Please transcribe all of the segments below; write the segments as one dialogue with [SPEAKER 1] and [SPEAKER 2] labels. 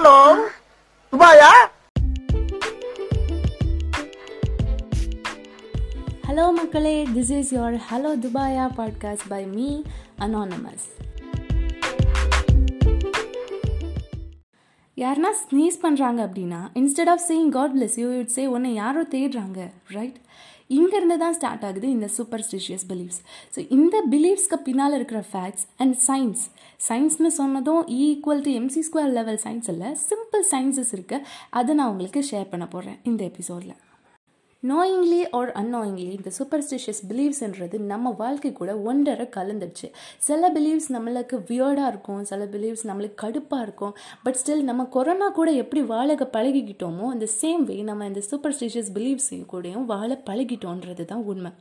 [SPEAKER 1] Hello துபாயா
[SPEAKER 2] hello மக்களே this is your hello துபாயா podcast by me anonymous யாருன்னா sneeze பண்ணுறாங்க அப்படின்னா instead of saying God bless you it say ஒன்று யாரோ தேடுறாங்க ரைட் இங்கேருந்து தான் ஸ்டார்ட் ஆகுது இந்த சூப்பர் ஸ்டிஷியஸ் பிலீஃப்ஸ் ஸோ இந்த பிலீஃப்ஸ்க்கு பின்னால் இருக்கிற ஃபேக்ட்ஸ் அண்ட் சயின்ஸ் சயின்ஸ்னு சொன்னதும் equal to MC square level science இல்லை சிம்பிள் சயின்சஸ் இருக்குது அதை நான் உங்களுக்கு ஷேர் பண்ண போகிறேன் இந்த எபிசோடில் நோயிங்லி ஆர் அன்னோயிங்லி இந்த சூப்பர்ஸ்டிஷியஸ் பிலீவ்ஸ்ன்றது நம்ம வாழ்க்கை கூட ஒன்றரை கலந்துடுச்சு. சில பிலீவ்ஸ் நம்மளுக்கு வியர்டாக இருக்கும் சில பிலீவ்ஸ் நம்மளுக்கு கடுப்பாக இருக்கும் பட் ஸ்டில் நம்ம கொரோனா கூட எப்படி வாழக பழகிக்கிட்டோமோ அந்த சேம் வே நம்ம இந்த சூப்பர்ஸ்டிஷியஸ் பிலீவ்ஸையும் கூடயும் வாழ பழகிட்டோன்றது தான் உண்மை.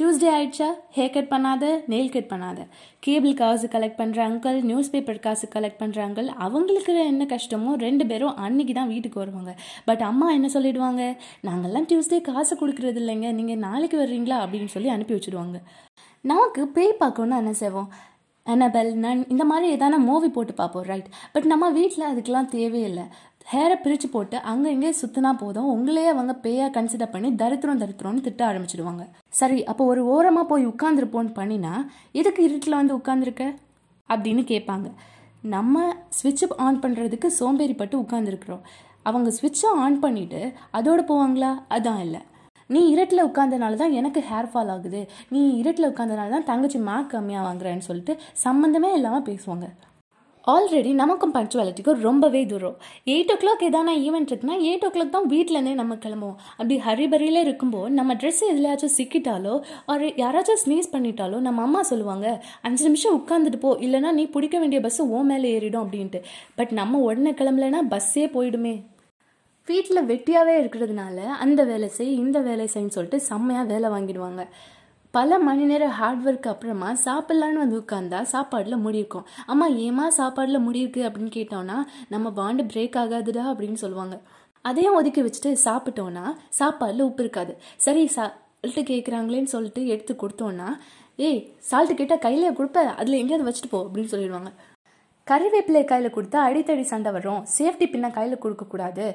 [SPEAKER 2] டியூஸ்டே ஆயிடுச்சா? ஹேர் கட் பண்ணாத நெயில் கட் பண்ணாத. கேபிள் காசு கலெக்ட் பண்ணுற அங்கிள் நியூஸ் பேப்பர் காசு கலெக்ட் பண்ணுற அங்கிள் அவங்களுக்கு என்ன கஷ்டமோ ரெண்டு பேரும் அன்னைக்கு தான் வீட்டுக்கு வருவாங்க. பட் அம்மா என்ன சொல்லிடுவாங்க? நாங்கள்லாம் டியூஸ்டே காசு கொடுக்குறது இல்லைங்க நீங்கள் நாளைக்கு வர்றீங்களா? அப்படின்னு சொல்லி அனுப்பி வச்சுடுவாங்க. நமக்கு பேய் பார்க்கணும்னு என்ன செய்வோம் அனபெல் நன் இந்த மாதிரி எதான மூவி போட்டு பார்ப்போம் ரைட் பட் நம்ம வீட்டில் அதுக்கெலாம் தேவையில்லை. ஹேரை பிரித்து போட்டு அங்கே இங்கே சுற்றினா போதும். உங்களையே அவங்க பேயாக கன்சிடர் பண்ணி தரித்திரம் தரித்திரம்னு திட்ட ஆரம்பிச்சிடுவாங்க. சரி அப்போ ஒரு ஓரமாக போய் உட்காந்துருப்போன்னு பண்ணினா எதுக்கு இருட்டில் வந்து உட்காந்துருக்க அப்படின்னு கேட்பாங்க. நம்ம ஸ்விட்ச் ஆன் பண்ணுறதுக்கு சோம்பேறிப்பட்டு உட்காந்துருக்குறோம் அவங்க ஸ்விட்சை ஆன் பண்ணிவிட்டு அதோடு போவாங்களா? அதான் இல்லை. நீ இருட்டில் உட்காந்தனால தான் எனக்கு ஹேர் ஃபால் ஆகுது. நீ இருட்டில் உட்காந்தனால தான் தங்கச்சி மார்க் கம்மியாக வாங்குறேன்னு சொல்லிட்டு சம்மந்தமே இல்லாமல் பேசுவாங்க. ஆல்ரெடி நமக்கும் பங்க்சுவாலிட்டிக்கும் ரொம்பவே தூரம். எயிட் ஓ கிளாக் எதான ஈவெண்ட் இருக்குன்னா எயிட் ஓ கிளாக் தான் வீட்டிலேருந்தே நம்ம கிளம்புவோம். அப்படி ஹரிபரியில் இருக்கும்போது நம்ம ட்ரெஸ் எதுலையாச்சும் சிக்கிட்டாலோ ஒரு யாராச்சும் ஸ்னீஸ் பண்ணிட்டாலோ நம்ம அம்மா சொல்லுவாங்க அஞ்சு நிமிஷம் உட்காந்துட்டு போ இல்லைனா நீ பிடிக்க வேண்டிய பஸ்ஸு ஓ மேலே ஏறிடும் அப்படின்ட்டு. பட் நம்ம உடனே கிளம்பலன்னா பஸ்ஸே போயிடுமே. வீட்டில் வெட்டியாகவே இருக்கிறதுனால அந்த வேலை செய் இந்த வேலை செய்ன்னு சொல்லிட்டு செம்மையாக வேலை வாங்கிடுவாங்க. பல மணி நேரம் ஹார்ட் ஒர்க் அப்புறமா சாப்பிட்லான்னு வந்து உட்காந்தா சாப்பாடில் முடியிருக்கோம். அம்மா ஏமா சாப்பாடில் முடியிருக்கு அப்படின்னு கேட்டோன்னா நம்ம பாண்டு பிரேக் ஆகாதுடா அப்படின்னு சொல்லுவாங்க. அதையும் ஒதுக்கி வச்சுட்டு சாப்பிட்டோன்னா சாப்பாடில் உப்பு இருக்காது. சரி சால்ட்டு கேட்குறாங்களேன்னு சொல்லிட்டு எடுத்து கொடுத்தோன்னா ஏய் சால்ட்டு கேட்டால் கையிலே கொடுப்ப அதில் எங்கேயாவது வச்சுட்டு போ அப்படின்னு சொல்லிடுவாங்க. கறிவேப்பிலை கையில் கொடுத்தா அடித்தடி சண்டை வரும். சேஃப்டி பின்ன கையில் கொடுக்கக்கூடாது.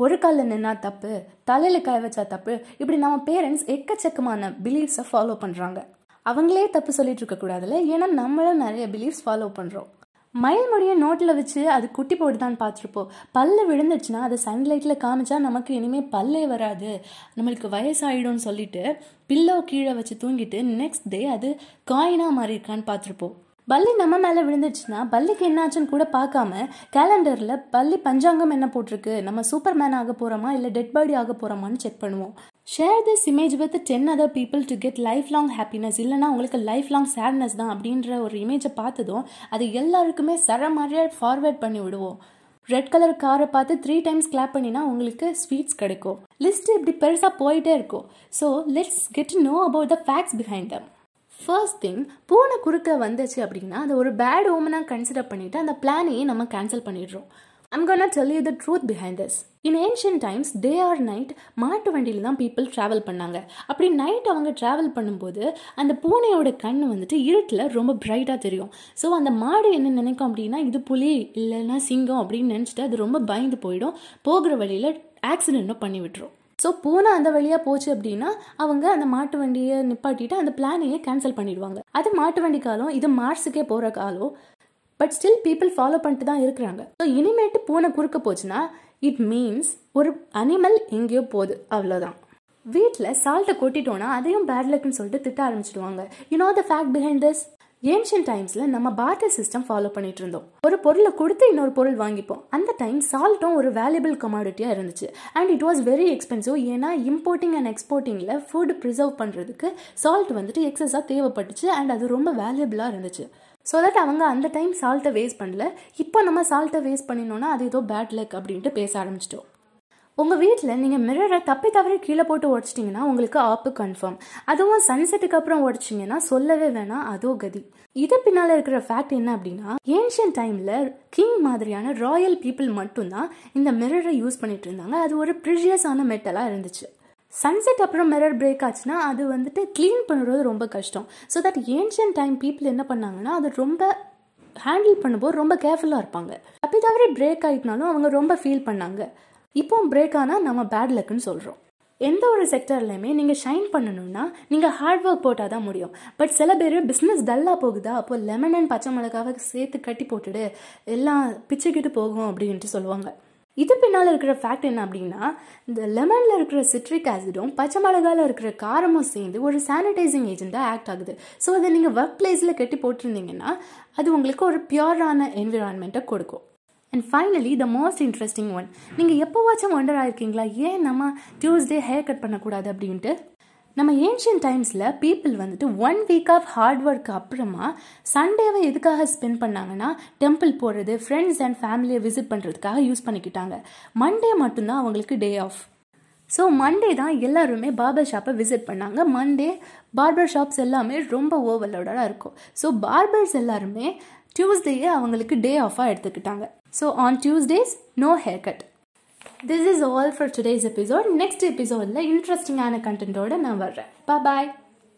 [SPEAKER 2] ஒரு காலில் நின்னா தப்பு தலையில் காய வச்சா தப்பு இப்படி நம்ம பேரண்ட்ஸ் எக்கச்சக்கமான பிலீஃப்ஸை ஃபாலோ பண்ணுறாங்க அவங்களே தப்பு சொல்லிட்டு இருக்கக்கூடாதுல்ல ஏன்னா நம்மளும் நிறைய பிலீஃப்ஸ் ஃபாலோ பண்ணுறோம் மயில் முடியை நோட்டில் வச்சு அது குட்டி போடுதான்னு பார்த்துருப்போம். பல்லு விழுந்துச்சுன்னா அதை சன்லைட்டில் காமிச்சா நமக்கு இனிமேல் பல்லே வராது. நம்மளுக்கு வயசாயிடும்னு சொல்லிட்டு பில்லோ கீழே வச்சு தூங்கிட்டு நெக்ஸ்ட் டே அது காயினாக மாறி இருக்கான்னு பார்த்துருப்போம். பல்லி நம்ம மேலே விழுந்துச்சுன்னா பல்லிக்கு என்னாச்சுன்னு கூட பார்க்காம கேலண்டரில் பல்லி பஞ்சாங்கம் என்ன போட்டிருக்கு? நம்ம சூப்பர் மேன் ஆக போகிறோமா இல்லை டெட் பாடி ஆக போகிறோமான்னு செக் பண்ணுவோம். Share this image with ten other people to get lifelong happiness இல்லைனா உங்களுக்கு லைஃப் லாங் சேட்னஸ் தான் அப்படின்ற ஒரு இமேஜை பார்த்ததும் அது எல்லாருக்குமே சர மாதிரியாக ஃபார்வேர்ட் பண்ணி விடுவோம். ரெட் கலர் காரை பார்த்து த்ரீ டைம்ஸ் கிளாப் பண்ணினா உங்களுக்கு ஸ்வீட்ஸ் கிடைக்கும். லிஸ்ட் இப்படி பெருசாக போயிட்டே இருக்கும். So let's get know about the facts behind them first thing பூனை குறுக்க வந்துச்சு அப்படின்னா அதை ஒரு பேட் ஓமனாக கன்சிடர் பண்ணிவிட்டு அந்த பிளானையே நம்ம கேன்சல் பண்ணிடுறோம். I'm gonna tell you the truth behind this in ancient times day or night மாட்டு வண்டியில் தான் பீப்புள் ட்ராவல் பண்ணாங்க. அப்படி நைட் அவங்க ட்ராவல் பண்ணும்போது அந்த பூனையோட கண் வந்துட்டு இருட்டில் ரொம்ப பிரைட்டாக தெரியும். ஸோ அந்த மாடு என்ன நினைக்கும் அப்படின்னா இது புலி இல்லைன்னா சிங்கம் அப்படின்னு நினச்சிட்டு அது ரொம்ப பயந்து போயிடும். போகிற வழியில் ஆக்சிடென்ட்டும் பண்ணி விட்டுரும் ஸோ பூனை அந்த வழியாக போச்சு அப்படின்னா அவங்க அந்த மாட்டு வண்டியை நிப்பாட்டிட்டு அந்த பிளானையே கேன்சல் பண்ணிடுவாங்க. அது மாட்டு வண்டி காலம் இது மார்ஸுக்கே போகிற காலம். பட் ஸ்டில் பீப்புள் ஃபாலோ பண்ணிட்டு தான் இருக்கிறாங்க. ஸோ இனிமேட்டு பூனை குறுக்க போச்சுன்னா இட் மீன்ஸ் ஒரு அனிமல் எங்கேயோ போகுது. அவ்வளோதான் வீட்டில் சால்ட்டை கொட்டிட்டோன்னா அதையும் பேட் லக்னு சொல்லிட்டு திட்ட ஆரம்பிச்சிடுவாங்க. You know the fact behind this ancient டைம்ஸில் நம்ம பார்ட்டர் சிஸ்டம் ஃபாலோ பண்ணிட்டு இருந்தோம் ஒரு பொருளை கொடுத்து இன்னொரு பொருள் வாங்கிப்போம். அந்த டைம் சால்ட்டும் ஒரு வேல்யூபிள் கமாடிட்டியாக இருந்துச்சு. And it was very expensive ஏன்னா இம்போர்ட்டிங் அண்ட் எக்ஸ்போர்ட்டிங்கில் ஃபுட் ப்ரிசர்வ் பண்ணுறதுக்கு சால்ட் வந்துட்டு எக்ஸஸாக தேவைப்பட்டுச்சு. அண்ட் அது ரொம்ப வேல்யூபிளாக இருந்துச்சு. ஸோ தட் அவங்க அந்த டைம் சால்ட்டை வேஸ்ட் பண்ணல. இப்போ நம்ம சால்ட்டை வேஸ்ட் பண்ணினோன்னா அது ஏதோ பேட் லக் அப்படின்ட்டு பேச ஆரம்பிச்சிட்டோம். உங்கள் வீட்டில் நீங்கள் மிரரை தப்பி தவறி கீழே போட்டு உடச்சிட்டிங்கன்னா உங்களுக்கு ஆப்பு கன்ஃபார்ம் அதுவும் சன்செட்டுக்கு அப்புறம் உடச்சிங்கன்னா சொல்லவே வேணாம் அதோ கதி. இது பின்னால் இருக்கிற ஃபேக்ட் என்ன அப்படின்னா ஏன்ஷியன் டைமில் கிங் மாதிரியான ராயல் பீப்புள் மட்டும்தான் இந்த மிரரை யூஸ் பண்ணிட்டு இருந்தாங்க. அது ஒரு ப்ரிஷியஸான மெட்டலாக இருந்துச்சு. சன்செட் அப்புறம் மிரர் பிரேக் ஆச்சுன்னா அது வந்துட்டு க்ளீன் பண்ணுறது ரொம்ப கஷ்டம். So that ancient time people என்ன பண்ணாங்கன்னா அது ரொம்ப ஹேண்டில் பண்ணும்போது ரொம்ப கேர்ஃபுல்லாக இருப்பாங்க. அப்படி தவிர பிரேக் ஆகிட்டனாலும் அவங்க ரொம்ப ஃபீல் பண்ணாங்க. இப்போ பிரேக் ஆனால் நம்ம பேட் லக்குன்னு சொல்கிறோம் எந்த ஒரு செக்டர்லையுமே நீங்கள் ஷைன் பண்ணணும்னா நீங்கள் ஹார்ட் ஒர்க் போட்டால் தான் முடியும். பட் சில பேர் பிஸ்னஸ் டல்லாக போகுதா அப்போ லெமன் அண்ட் பச்சை மிளகாவை சேர்த்து கட்டி போட்டுடு எல்லாம் பிச்சுக்கிட்டு போகும் அப்படின்ட்டு சொல்லுவாங்க. இது பின்னால் இருக்கிற ஃபேக்ட் என்ன அப்படின்னா இந்த லெமனில் இருக்கிற சிட்ரிக் ஆசிடும் பச்சை மிளகாவில் இருக்கிற காரமும் சேர்ந்து ஒரு சானிடைசிங் ஏஜெண்ட்டாக ஆக்ட் ஆகுது. ஸோ அதை நீங்கள் ஒர்க் பிளேஸில் கட்டி போட்டிருந்தீங்கன்னா அது உங்களுக்கு ஒரு பியூரான என்விரான்மெண்ட்டை கொடுக்கும். And finally the most interesting one நீங்கள் எப்போவாச்சும் ஒண்டர் ஆயிருக்கீங்களா? ஏன் நம்ம டியூஸ்டே ஹேர் கட் பண்ணக்கூடாது அப்படின்ட்டு? நம்ம ஏன்ஷியன் டைம்ஸில் பீப்புள் வந்துட்டு one week of hard work அப்புறமா சண்டேவை எதுக்காக ஸ்பெண்ட் பண்ணாங்கன்னா டெம்பிள் போகிறது ஃப்ரெண்ட்ஸ் அண்ட் ஃபேமிலியை விசிட் பண்ணுறதுக்காக யூஸ் பண்ணிக்கிட்டாங்க. மண்டே மட்டும்தான் அவங்களுக்கு டே ஆஃப் ஸோ மண்டே தான் எல்லாருமே பார்பர் ஷாப்பை விசிட் பண்ணாங்க. மண்டே பார்பர் ஷாப்ஸ் எல்லாமே ரொம்ப ஓவர்லோடாக இருக்கும். ஸோ பார்பர்ஸ் எல்லாருமே டியூஸ்டேயே அவங்களுக்கு டே ஆஃபாக எடுத்துக்கிட்டாங்க. So on Tuesdays no hair cut this is all for today's episode next எபிசோடில் இன்ட்ரெஸ்டிங்கான கண்டென்ட்டோடு நான் வர்றேன். பாய்